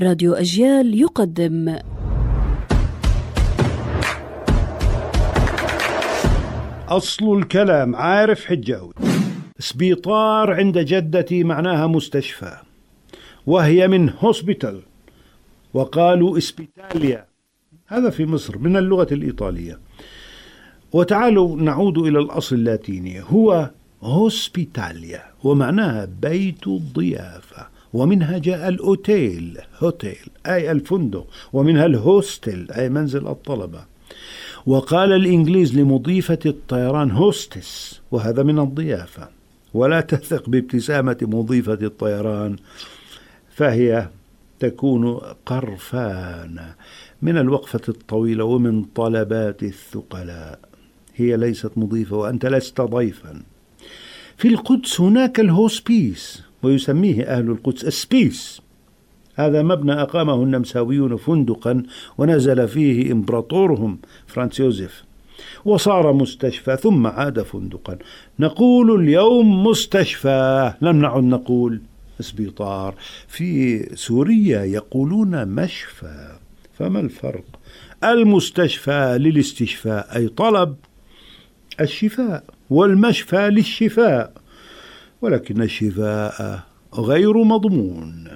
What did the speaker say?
راديو أجيال يقدم. أصل الكلام عارف حجاوي. سبيطار عند جدتي معناها مستشفى. وهي من hospital. وقالوا إسبيتاليا. هذا في مصر من اللغة الإيطالية. وتعالوا نعود إلى الأصل اللاتيني. هو hospitalia ومعناها بيت الضيافة. ومنها جاء الأوتيل هوتيل أي الفندق ومنها ال hostel أي منزل الطلبة. وقال الإنجليز لمضيفة الطيران hostess وهذا من الضيافة. ولا تثق بابتسامة مضيفة الطيران فهي تكون قرفانة من الوقفة الطويلة ومن طلبات الثقلاء. هي ليست مضيفة وأنت لست ضيفا. في القدس هناك ال hospice. ويسميه أهل القدس السبيس هذا مبنى أقامه النمساويون فندقا ونزل فيه إمبراطورهم فرانس يوزيف. وصار مستشفى ثم عاد فندقا. نقول اليوم مستشفى لم نعد نقول. سبيطار في سوريا يقولون مشفى. فما الفرق؟ المستشفى للاستشفاء أي طلب الشفاء والمشفى للشفاء. ولكن الشفاء غير مضمون.